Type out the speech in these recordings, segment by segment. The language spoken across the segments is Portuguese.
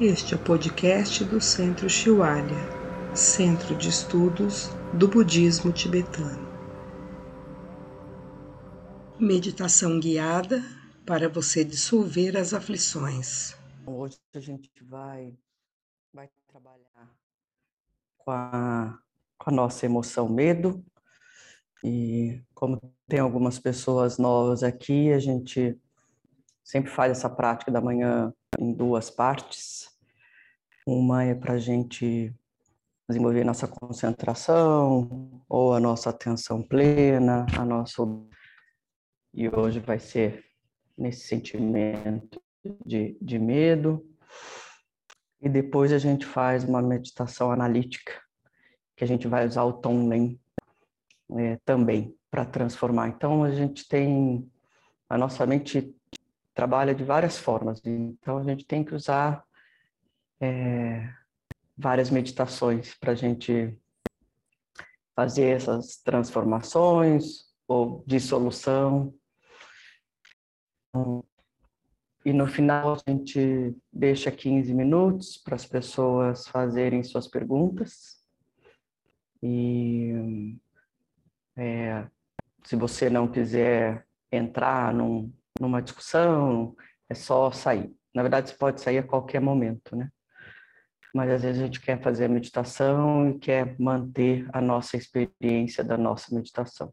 Este é o podcast do Centro Shiwalya, Centro de Estudos do Budismo Tibetano. Meditação guiada para você dissolver as aflições. Hoje a gente vai, vai trabalhar com a, com a nossa emoção medo. E como tem algumas pessoas novas aqui, a gente sempre faz essa prática da manhã em duas partes. Uma é para a gente desenvolver nossa concentração ou a nossa atenção plena, a nossa e hoje vai ser nesse sentimento de, de medo. E depois a gente faz uma meditação analítica, que a gente vai usar o Tonglen é, também para transformar. Então a gente tem a nossa mente trabalha de várias formas. Então, a gente tem que usar é, várias meditações para a gente fazer essas transformações ou dissolução. E no final, a gente deixa 15 minutos para as pessoas fazerem suas perguntas. E é, se você não quiser entrar num, numa discussão, é só sair. Na verdade, você pode sair a qualquer momento, né? Mas às vezes a gente quer fazer a meditação e quer manter a nossa experiência da nossa meditação.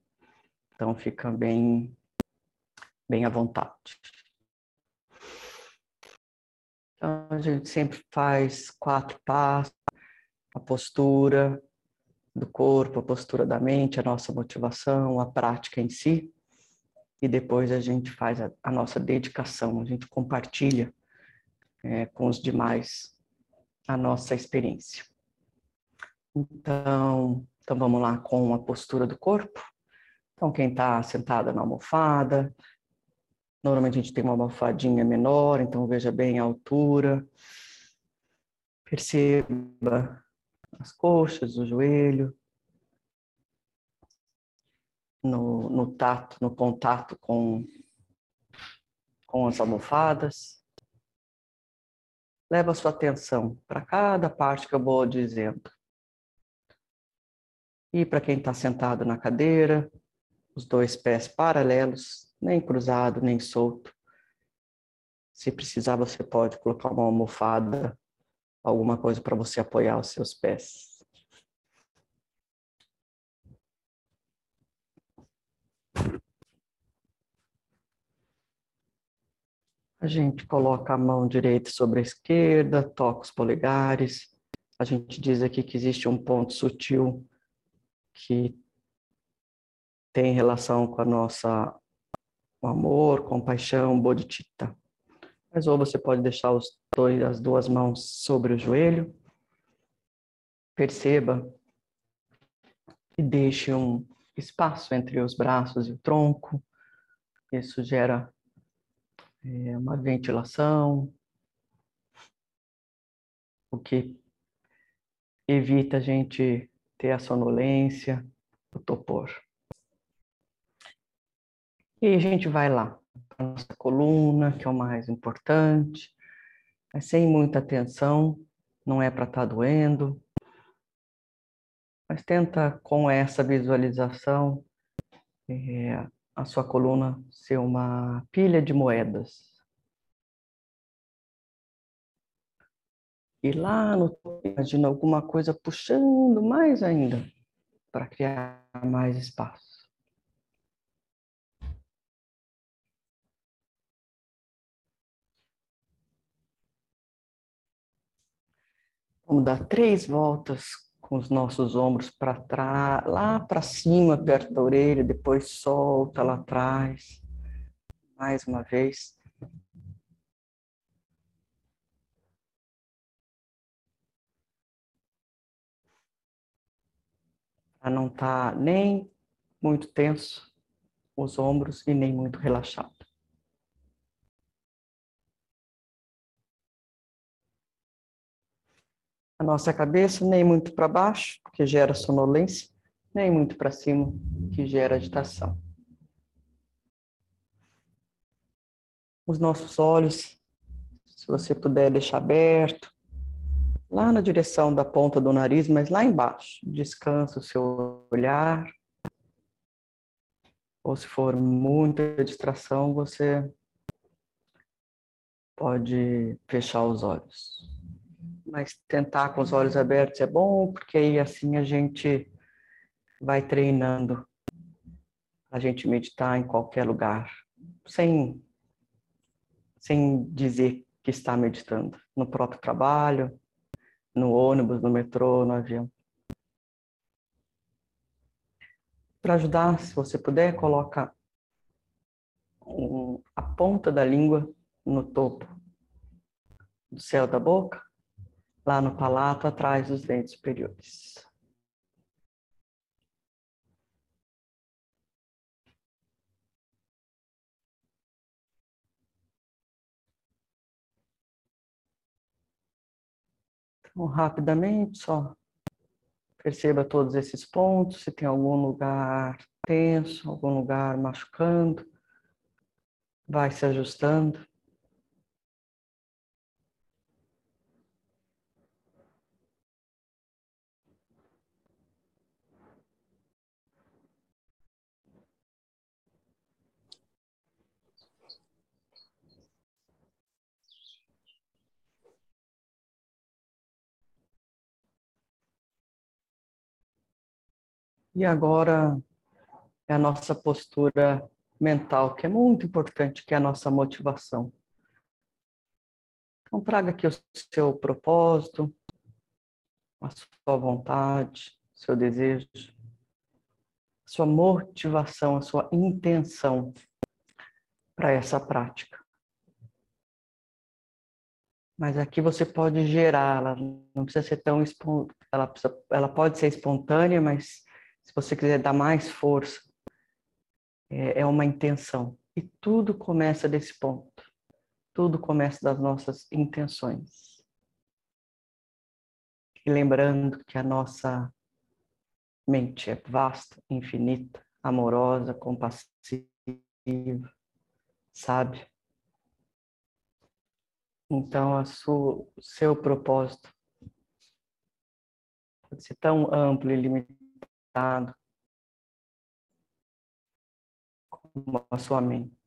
Então fica bem, bem à vontade. Então a gente sempre faz quatro passos, a postura do corpo, a postura da mente, a nossa motivação, a prática em si e depois a gente faz a, a nossa dedicação, a gente compartilha é, com os demais a nossa experiência. Então, então vamos lá com a postura do corpo. Então, quem está sentada na almofada, normalmente a gente tem uma almofadinha menor, então veja bem a altura. Perceba as coxas, o joelho no, no tato, no contato com, com as almofadas. Leva a sua atenção para cada parte que eu vou dizendo. E para quem está sentado na cadeira, os dois pés paralelos, nem cruzado, nem solto. Se precisar, você pode colocar uma almofada, alguma coisa para você apoiar os seus pés. A gente coloca a mão direita sobre a esquerda, toca os polegares. A gente diz aqui que existe um ponto sutil que tem relação com a nossa amor, compaixão, bodhicitta. Mas ou você pode deixar os dois, as duas mãos sobre o joelho. Perceba e deixe um espaço entre os braços e o tronco. Isso gera é, uma ventilação, o que evita a gente ter a sonolência, o topor. E a gente vai lá, para nossa coluna, que é o mais importante, mas sem muita atenção, não é para estar tá doendo, mas tenta com essa visualização é, a sua coluna ser uma pilha de moedas. E lá no topo, imagina alguma coisa puxando mais ainda para criar mais espaço. Vamos dar três voltas com os nossos ombros para trás, lá para cima, perto da orelha, depois solta lá atrás. Mais uma vez. Para não estar tá nem muito tenso os ombros e nem muito relaxado. A nossa cabeça, nem muito para baixo, que gera sonolência, nem muito para cima, que gera agitação. Os nossos olhos Se você puder deixar aberto, lá na direção da ponta do nariz, mas lá embaixo. Descansa o seu olhar. Ou se for muita distração, você pode fechar os olhos. Mas tentar com os olhos abertos é bom, porque aí assim a gente vai treinando a gente meditar em qualquer lugar, sem, sem dizer que está meditando, no próprio trabalho, no ônibus, no metrô, no avião. Para ajudar, se você puder, coloca a ponta da língua no topo do céu da boca, lá no palato, atrás dos dentes superiores. Então, rapidamente, só perceba todos esses pontos, se tem algum lugar tenso, algum lugar machucando, vai se ajustando. E agora é a nossa postura mental, que é muito importante, que é a nossa motivação. Então, traga aqui o seu propósito, a sua vontade, seu desejo, sua motivação, a sua intenção para essa prática. Mas aqui você pode gerá-la, não precisa ser tão ela, ela pode ser espontânea, mas se você quiser dar mais força, é, é uma intenção. E tudo começa desse ponto. Tudo começa das nossas intenções. E lembrando que a nossa mente é vasta, infinita, amorosa, compassiva, sábia. Então, a sua, o seu propósito pode ser tão amplo e limitado com a sua mente.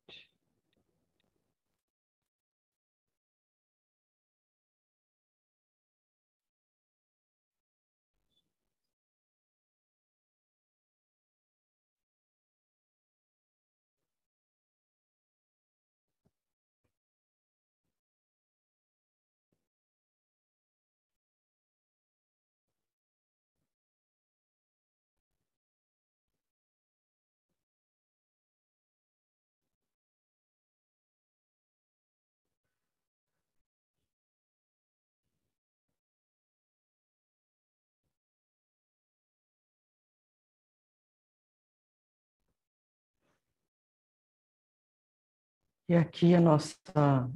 E aqui a nossa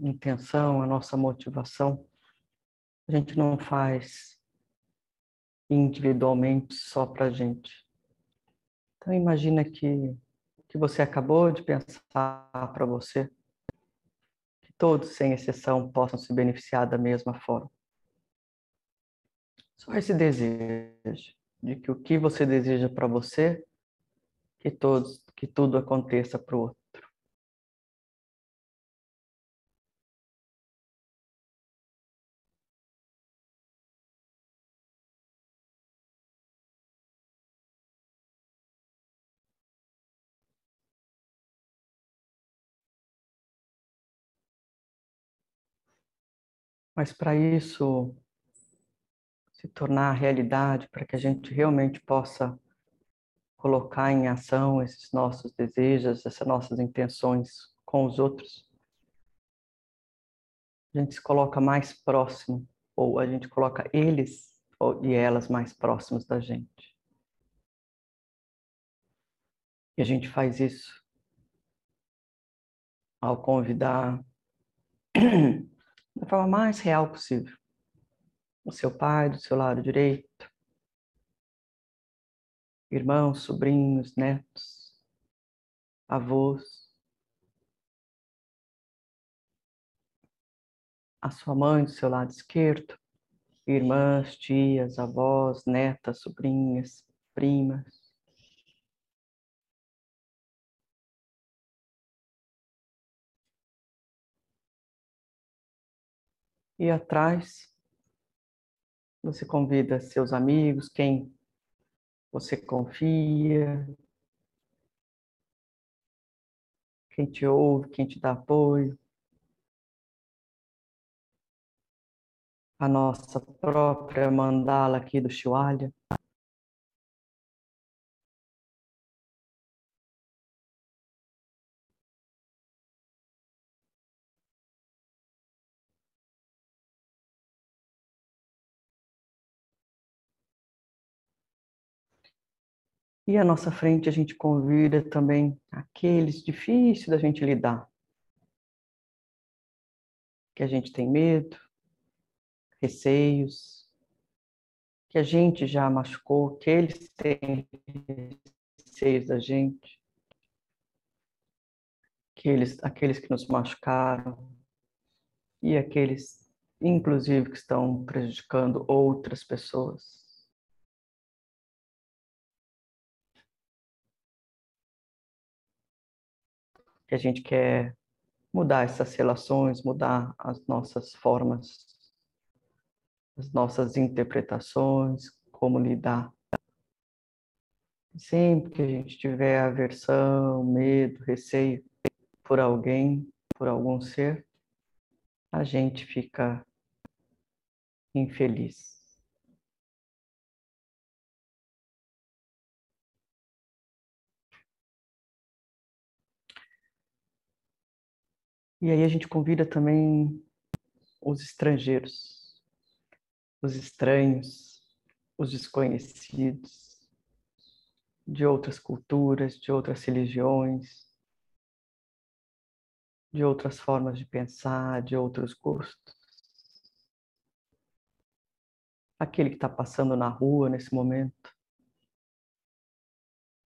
intenção, a nossa motivação, a gente não faz individualmente só para a gente. Então imagina que que você acabou de pensar para você, que todos, sem exceção, possam se beneficiar da mesma forma. Só esse desejo de que o que você deseja para você, que todos, que tudo aconteça para o outro. Mas para isso se tornar realidade, para que a gente realmente possa colocar em ação esses nossos desejos, essas nossas intenções com os outros, a gente se coloca mais próximo, ou a gente coloca eles e elas mais próximos da gente. E a gente faz isso ao convidar da forma mais real possível. O seu pai do seu lado direito, irmãos, sobrinhos, netos, avós. a sua mãe do seu lado esquerdo, irmãs, tias, avós, netas, sobrinhas, primas. E atrás, você convida seus amigos, quem você confia, quem te ouve, quem te dá apoio. A nossa própria mandala aqui do Shivalya. E à nossa frente a gente convida também aqueles difíceis da gente lidar. Que a gente tem medo, receios, que a gente já machucou, que eles têm receios da gente, que eles, aqueles que nos machucaram e aqueles, inclusive, que estão prejudicando outras pessoas. Que a gente quer mudar essas relações, mudar as nossas formas, as nossas interpretações, como lidar. Sempre que a gente tiver aversão, medo, receio por alguém, por algum ser, a gente fica infeliz. E aí a gente convida também os estrangeiros, os estranhos, os desconhecidos, de outras culturas, de outras religiões, de outras formas de pensar, de outros gostos. Aquele que está passando na rua nesse momento,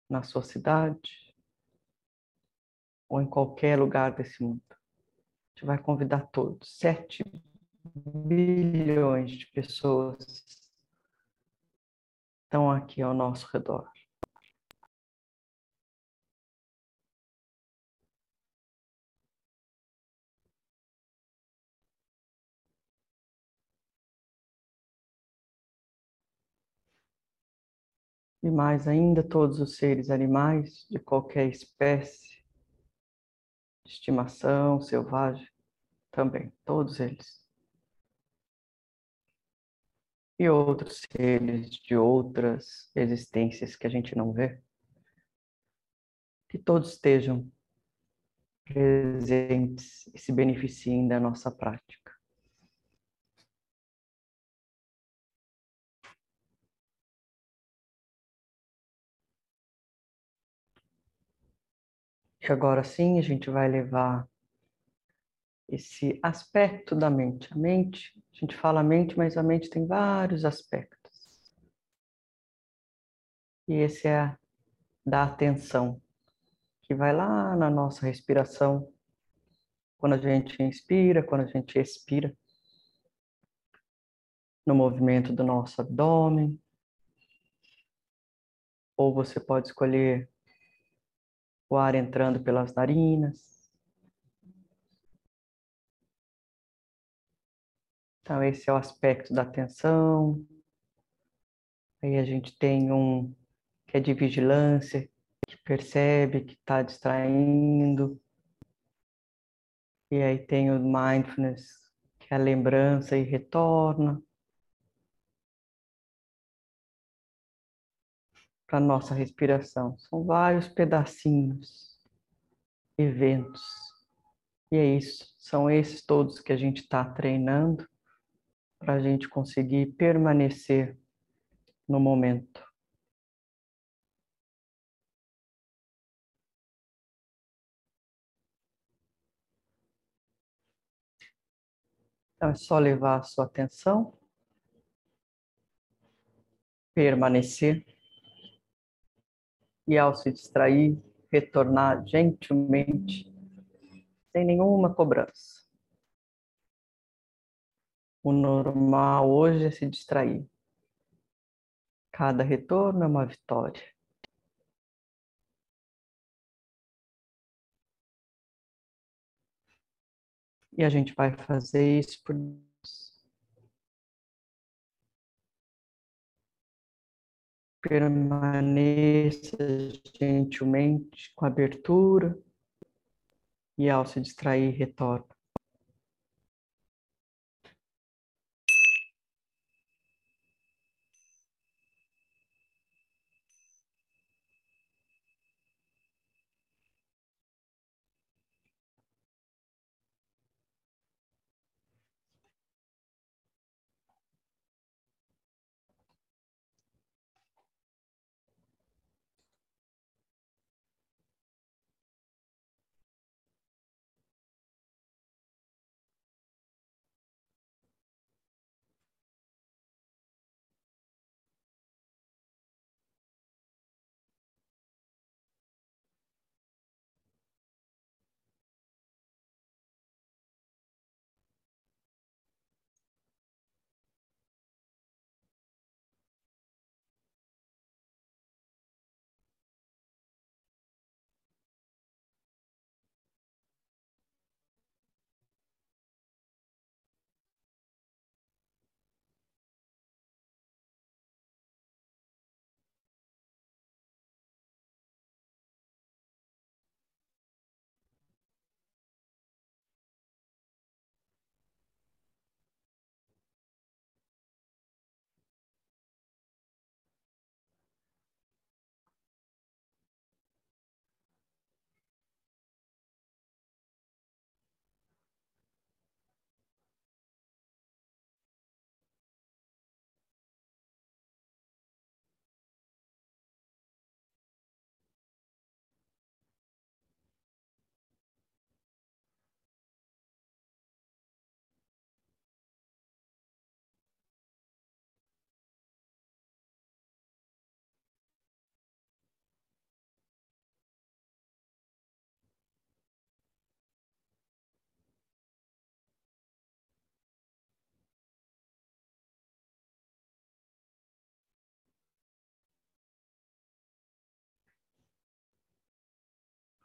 na sua cidade, ou em qualquer lugar desse mundo gente vai convidar todos, 7 bilhões de pessoas estão aqui ao nosso redor. E mais ainda, todos os seres animais de qualquer espécie, de estimação, selvagem, também, todos eles. E outros seres de outras existências que a gente não vê. Que todos estejam presentes e se beneficiem da nossa prática. E agora sim a gente vai levar esse aspecto da mente. A mente, a gente fala mente, mas a mente tem vários aspectos. E esse é da atenção, que vai lá na nossa respiração, quando a gente inspira, quando a gente expira, no movimento do nosso abdômen. Ou você pode escolher o ar entrando pelas narinas, Então, esse é o aspecto da atenção. Aí a gente tem um que é de vigilância, que percebe que está distraindo. E aí tem o mindfulness, que é a lembrança e retorna. Para nossa respiração. São vários pedacinhos, eventos. E é isso, são esses todos que a gente está treinando para a gente conseguir permanecer no momento. Então é só levar a sua atenção, permanecer e ao se distrair, retornar gentilmente, sem nenhuma cobrança. O normal hoje é se distrair. Cada retorno é uma vitória. E a gente vai fazer isso por permaneça gentilmente com abertura e ao se distrair, retorna.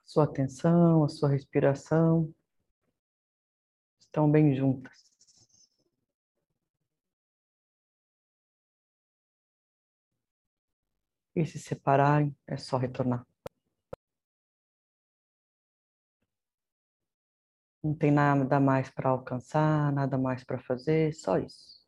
Sua atenção, a sua respiração estão bem juntas. E se separarem, é só retornar. Não tem nada mais para alcançar, nada mais para fazer, só isso.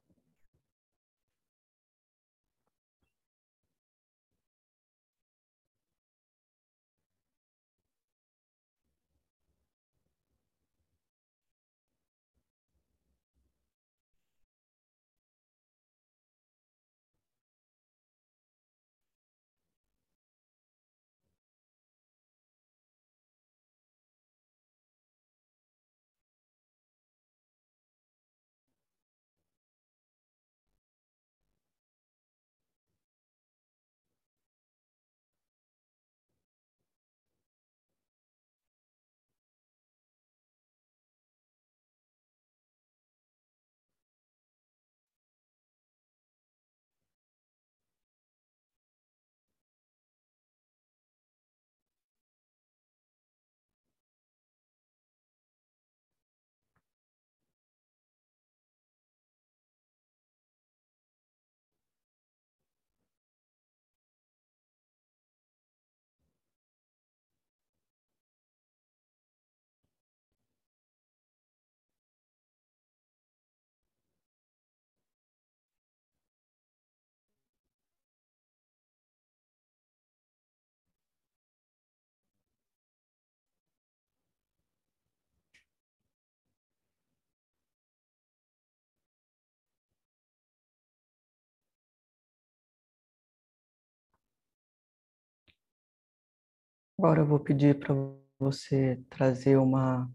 Agora eu vou pedir para você trazer uma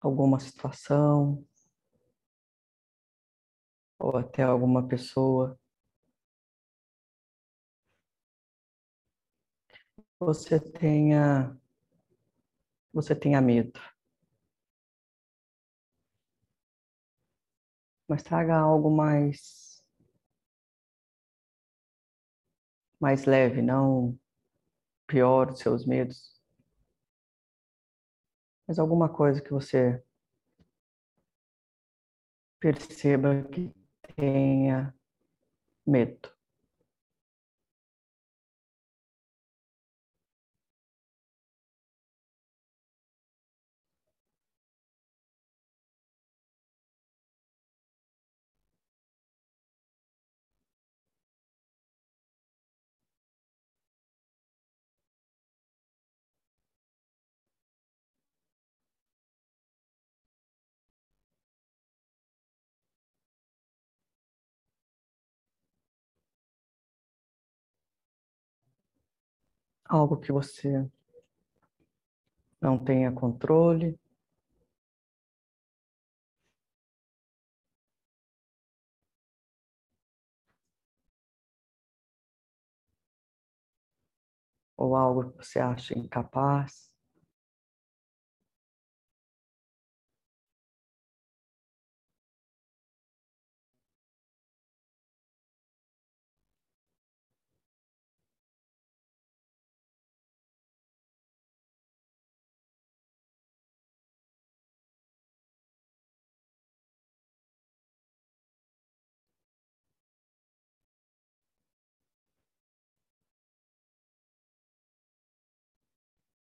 alguma situação ou até alguma pessoa você tenha você tenha medo. mas traga algo mais mais leve, não pior dos seus medos, mas alguma coisa que você perceba que tenha medo. Algo que você não tenha controle. Ou algo que você acha incapaz.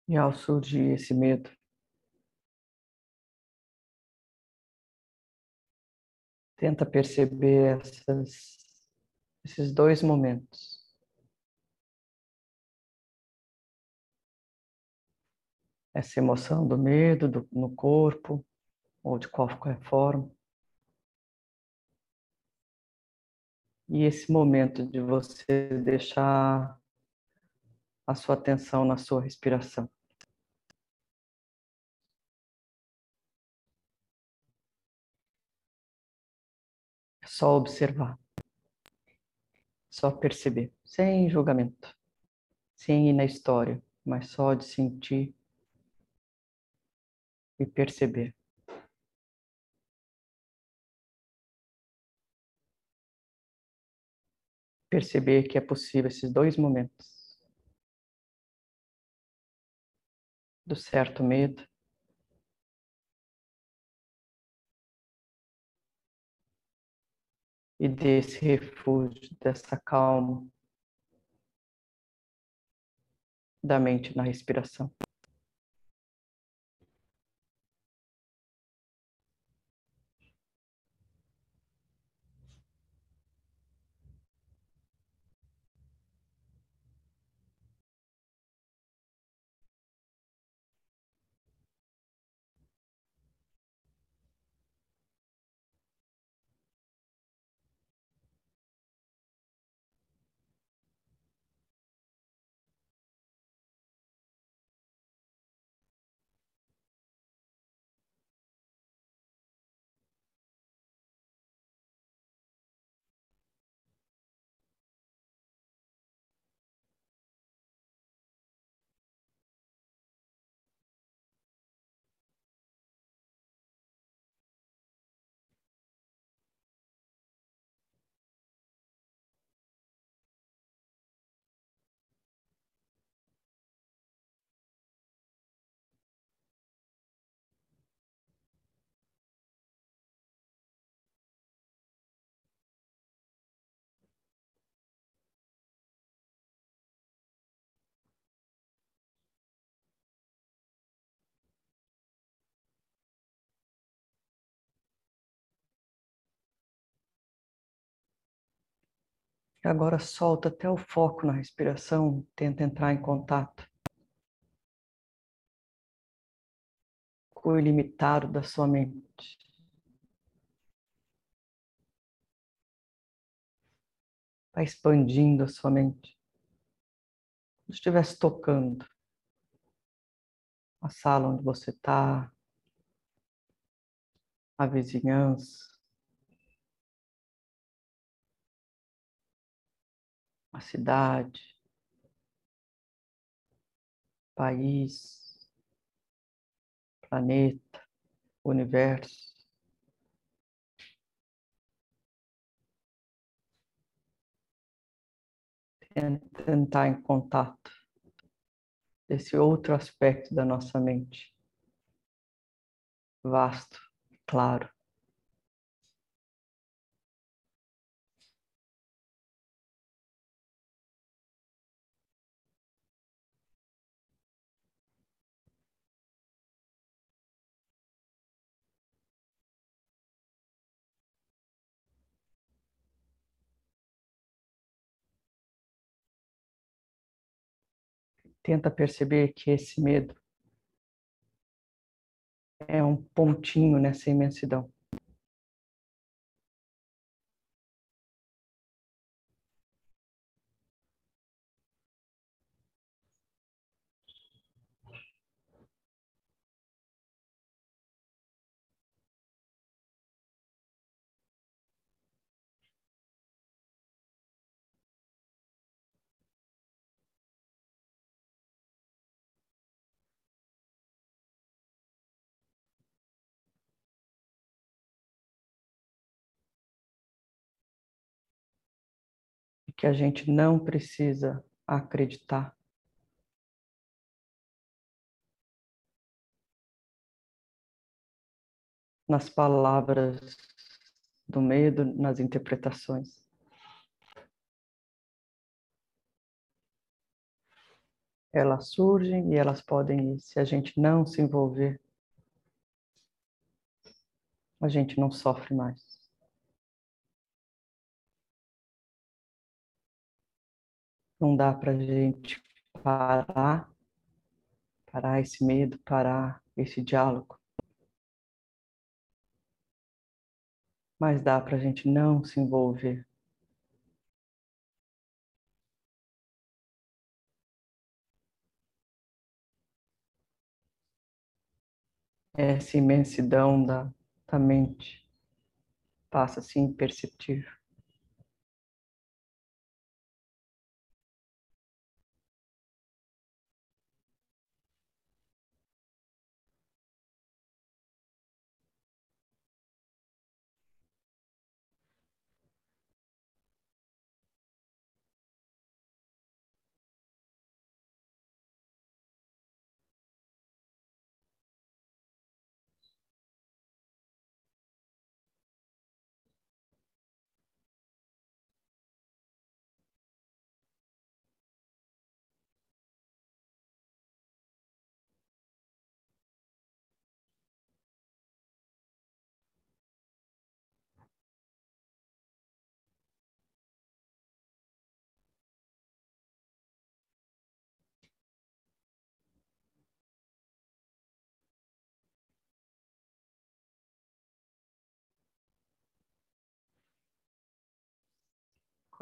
E ao surgir esse medo, tenta perceber essas, esses dois momentos. Essa emoção do medo do, no corpo, ou de qualquer forma. E esse momento de você deixar a sua atenção na sua respiração. Só observar, só perceber, sem julgamento, sem ir na história, mas só de sentir e perceber. Perceber que é possível esses dois momentos. do certo medo. E desse refúgio, dessa calma da mente na respiração. E agora solta até o foco na respiração, tenta entrar em contato com o ilimitado da sua mente. Vai expandindo a sua mente. Como se estivesse tocando a sala onde você está, a vizinhança, a cidade, país, planeta, universo. Tentar em contato desse outro aspecto da nossa mente, vasto, claro. Tenta perceber que esse medo é um pontinho nessa imensidão. Que a gente não precisa acreditar. Nas palavras do medo, nas interpretações. Elas surgem e elas podem ir. Se a gente não se envolver, a gente não sofre mais. Não dá para a gente parar, parar esse medo, parar esse diálogo. Mas dá para a gente não se envolver. Essa imensidão da, da mente passa assim imperceptível.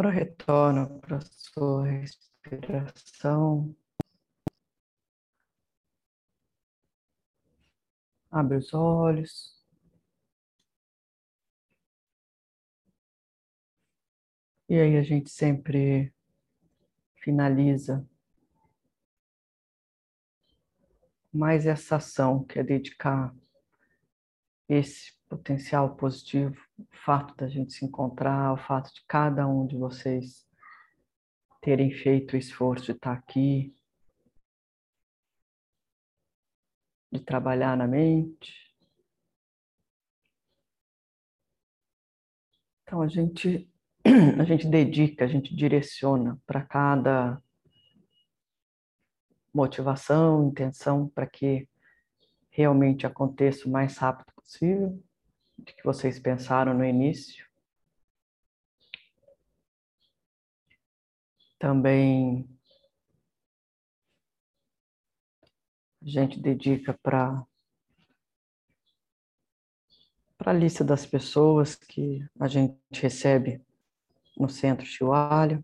Agora retorna para sua respiração. Abre os olhos. E aí a gente sempre finaliza mais essa ação que é dedicar esse potencial positivo, o fato da gente se encontrar, o fato de cada um de vocês terem feito o esforço de estar aqui, de trabalhar na mente. Então a gente a gente dedica, a gente direciona para cada motivação, intenção para que realmente aconteça o mais rápido possível de que vocês pensaram no início. Também a gente dedica para para a lista das pessoas que a gente recebe no centro Chihuahua.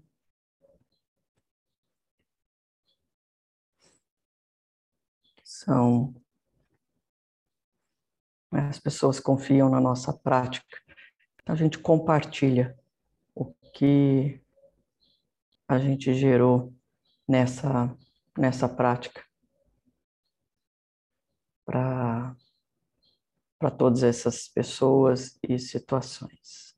São as pessoas confiam na nossa prática. Então, a gente compartilha o que a gente gerou nessa, nessa prática para todas essas pessoas e situações.